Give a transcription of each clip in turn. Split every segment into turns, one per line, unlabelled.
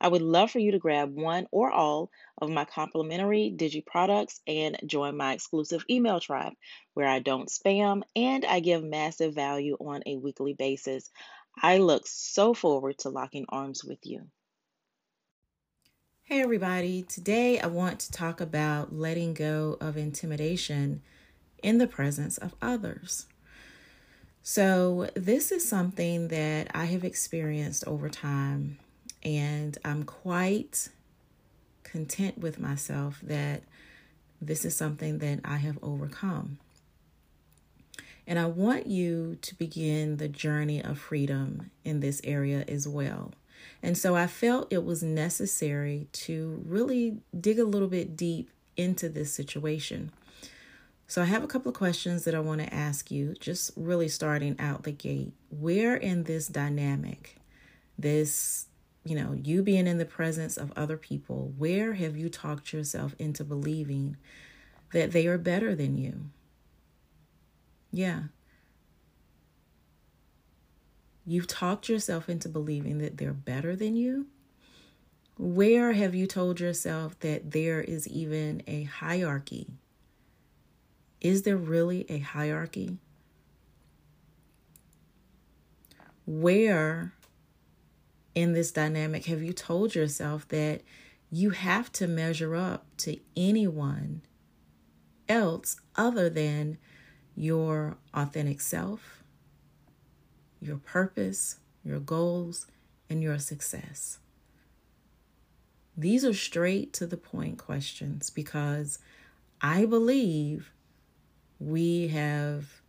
I would love for you to grab one or all of my complimentary Digi products and join my exclusive email tribe where I don't spam and I give massive value on a weekly basis. I look so forward to locking arms with you. Hey, everybody. Today I want to talk about letting go of intimidation in the presence of others. So, this is something that I have experienced over time, and I'm quite content with myself that this is something that I have overcome. And I want you to begin the journey of freedom in this area as well. And so I felt it was necessary to really dig a little bit deep into this situation. So I have a couple of questions that I want to ask you, just really starting out the gate. Where in this dynamic, this, you know, you being in the presence of other people, where have you talked yourself into believing that they are better than you? Yeah. You've talked yourself into believing that they're better than you. Where have you told yourself that there is even a hierarchy? Is there really a hierarchy? Where in this dynamic have you told yourself that you have to measure up to anyone else other than your authentic self? your purpose, your goals, and your success? These are straight to the point questions because I believe we have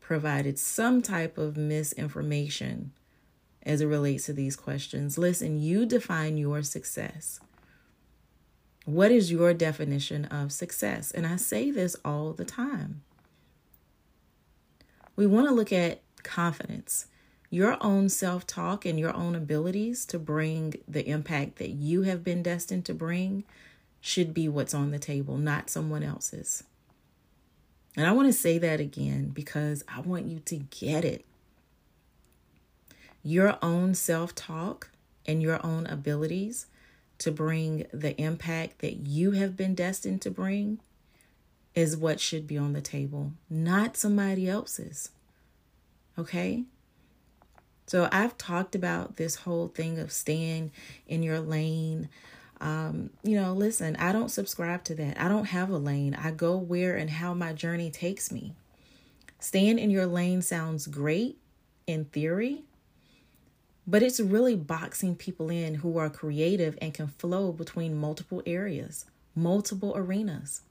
provided some type of misinformation as it relates to these questions. Listen, you define your success. What is your definition of success? And I say this all the time. We want to look at confidence. Your own self talk and your own abilities to bring the impact that you have been destined to bring should be what's on the table, not someone else's. And I want to say that again because I want you to get it. Your own self talk and your own abilities to bring the impact that you have been destined to bring is what should be on the table, not somebody else's. Okay? So I've talked about this whole thing of staying in your lane. Um, you know, listen, I don't subscribe to that. I don't have a lane. I go where and how my journey takes me. Staying in your lane sounds great in theory, but it's really boxing people in who are creative and can flow between multiple areas, multiple arenas.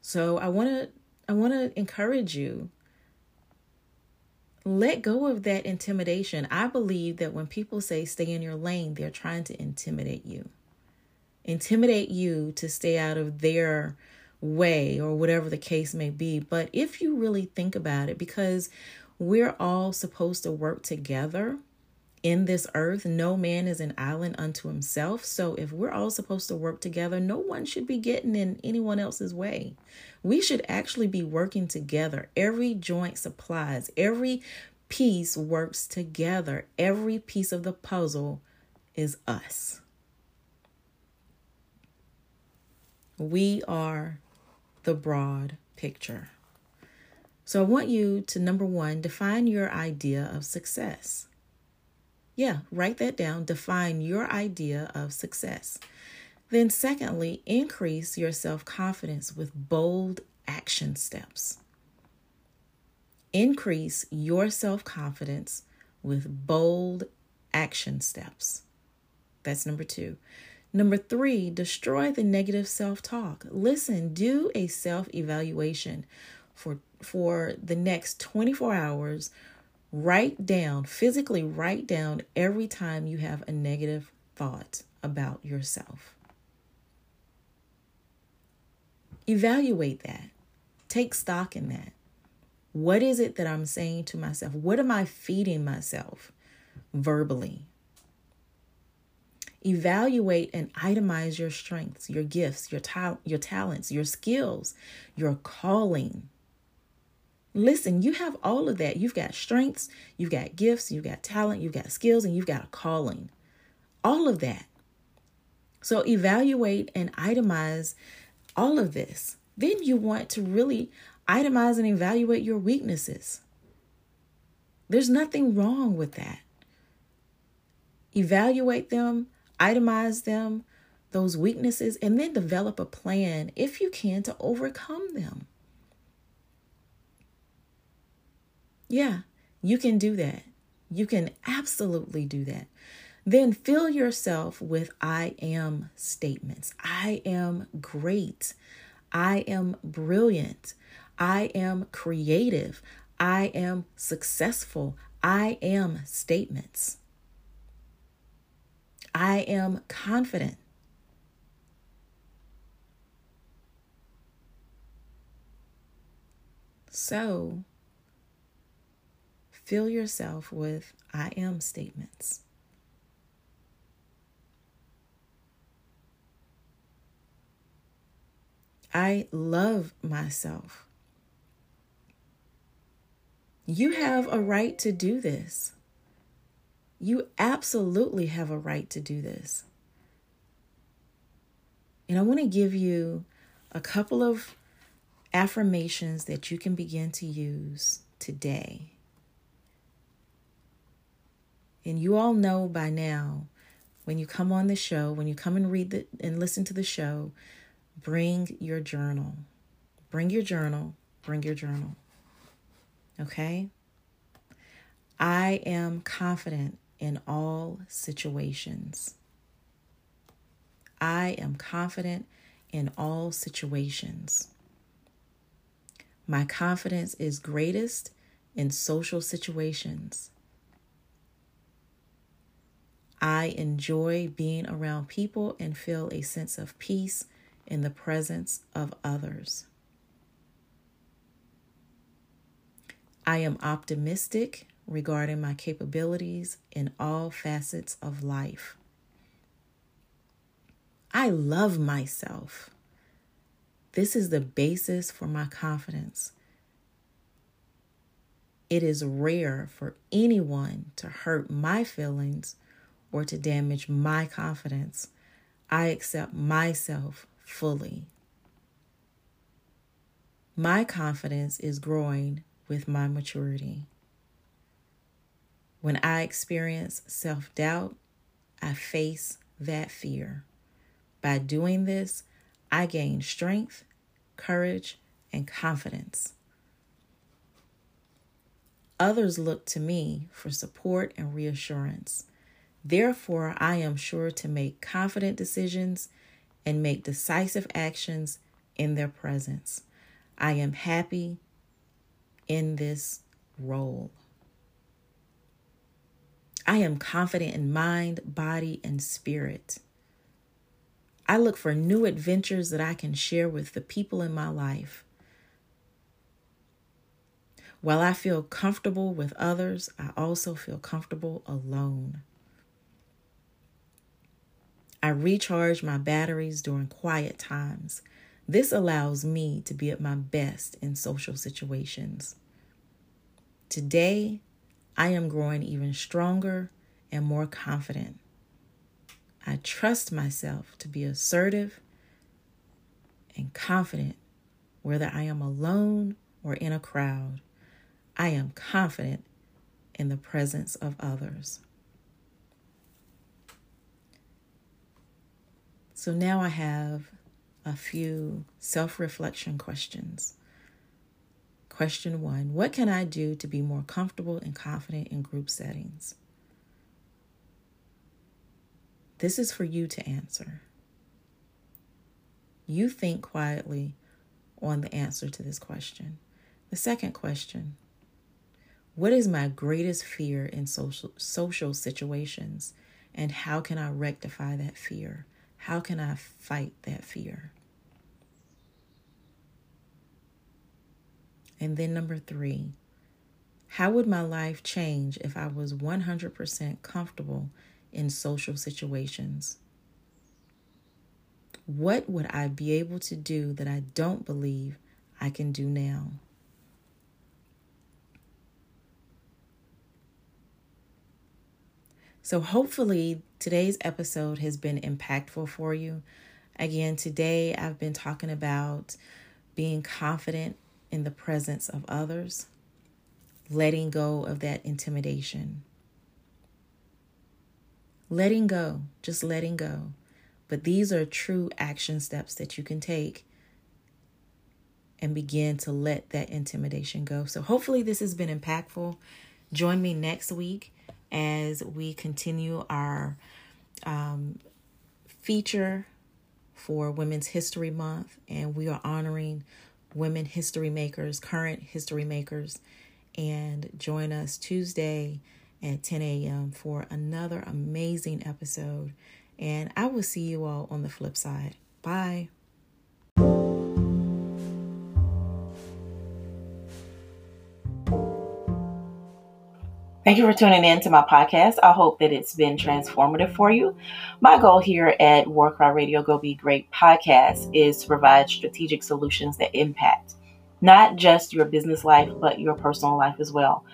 So I want to I want to encourage you let go of that intimidation. I believe that when people say stay in your lane, they're trying to intimidate you. Intimidate you to stay out of their way or whatever the case may be. But if you really think about it, because we're all supposed to work together in this earth, no man is an island unto himself. So if we're all supposed to work together, no one should be getting in anyone else's way. We should actually be working together. Every joint supplies, every piece works together. Every piece of the puzzle is us. We are the broad picture. So I want you to number one, define your idea of success. Yeah, write that down. Define your idea of success. Then, secondly, increase your self confidence with bold action steps. Increase your self confidence with bold action steps. That's number two. Number three, destroy the negative self talk. Listen, do a self evaluation for, for the next 24 hours Write down, physically write down every time you have a negative thought about yourself. Evaluate that. Take stock in that. What is it that I'm saying to myself? What am I feeding myself verbally? Evaluate and itemize your strengths, your gifts, your, ta- your talents, your skills, your calling. Listen, you have all of that. You've got strengths, you've got gifts, you've got talent, you've got skills, and you've got a calling. All of that. So evaluate and itemize all of this. Then you want to really itemize and evaluate your weaknesses. There's nothing wrong with that. Evaluate them, itemize them, those weaknesses, and then develop a plan, if you can, to overcome them. Yeah, you can do that. You can absolutely do that. Then fill yourself with I am statements. I am great. I am brilliant. I am creative. I am successful. I am statements. I am confident. So, fill yourself with I am statements. I love myself. You have a right to do this. You absolutely have a right to do this. And I want to give you a couple of affirmations that you can begin to use today. And you all know by now when you come on the show, when you come and read the, and listen to the show, bring your journal. Bring your journal. Bring your journal. Okay? I am confident in all situations. I am confident in all situations. My confidence is greatest in social situations. I enjoy being around people and feel a sense of peace in the presence of others. I am optimistic regarding my capabilities in all facets of life. I love myself. This is the basis for my confidence. It is rare for anyone to hurt my feelings or to damage my confidence. I accept myself fully. My confidence is growing with my maturity. When I experience self doubt, I face that fear. By doing this, I gain strength, courage, and confidence. Others look to me for support and reassurance. Therefore, I am sure to make confident decisions and make decisive actions in their presence. I am happy in this role. I am confident in mind, body, and spirit. I look for new adventures that I can share with the people in my life. While I feel comfortable with others, I also feel comfortable alone. I recharge my batteries during quiet times. This allows me to be at my best in social situations. Today, I am growing even stronger and more confident. I trust myself to be assertive and confident whether I am alone or in a crowd. I am confident in the presence of others. So now I have a few self reflection questions. Question one What can I do to be more comfortable and confident in group settings? This is for you to answer. You think quietly on the answer to this question. The second question What is my greatest fear in social, social situations, and how can I rectify that fear? How can I fight that fear? And then, number three, how would my life change if I was 100% comfortable in social situations? What would I be able to do that I don't believe I can do now? So, hopefully, today's episode has been impactful for you. Again, today I've been talking about being confident in the presence of others, letting go of that intimidation. Letting go, just letting go. But these are true action steps that you can take and begin to let that intimidation go. So, hopefully, this has been impactful. Join me next week as we continue our um, feature for Women's History Month, and we are honoring women history makers, current history makers. And join us Tuesday at 10 a.m. for another amazing episode. And I will see you all on the flip side. Bye. Thank you for tuning in to my podcast. I hope that it's been transformative for you. My goal here at Warkry Radio Go Be Great podcast is to provide strategic solutions that impact not just your business life, but your personal life as well.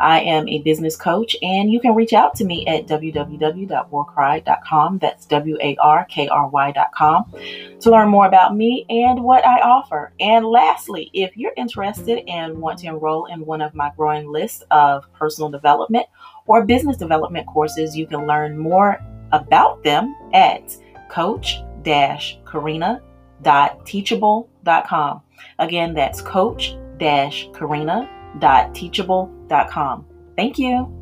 I am a business coach, and you can reach out to me at www.warkry.com. That's W A R K R Y.com to learn more about me and what I offer. And lastly, if you're interested and want to enroll in one of my growing list of personal development or business development courses, you can learn more about them at coach karina.teachable.com. Again, that's coach karina.teachable.com. Thank you.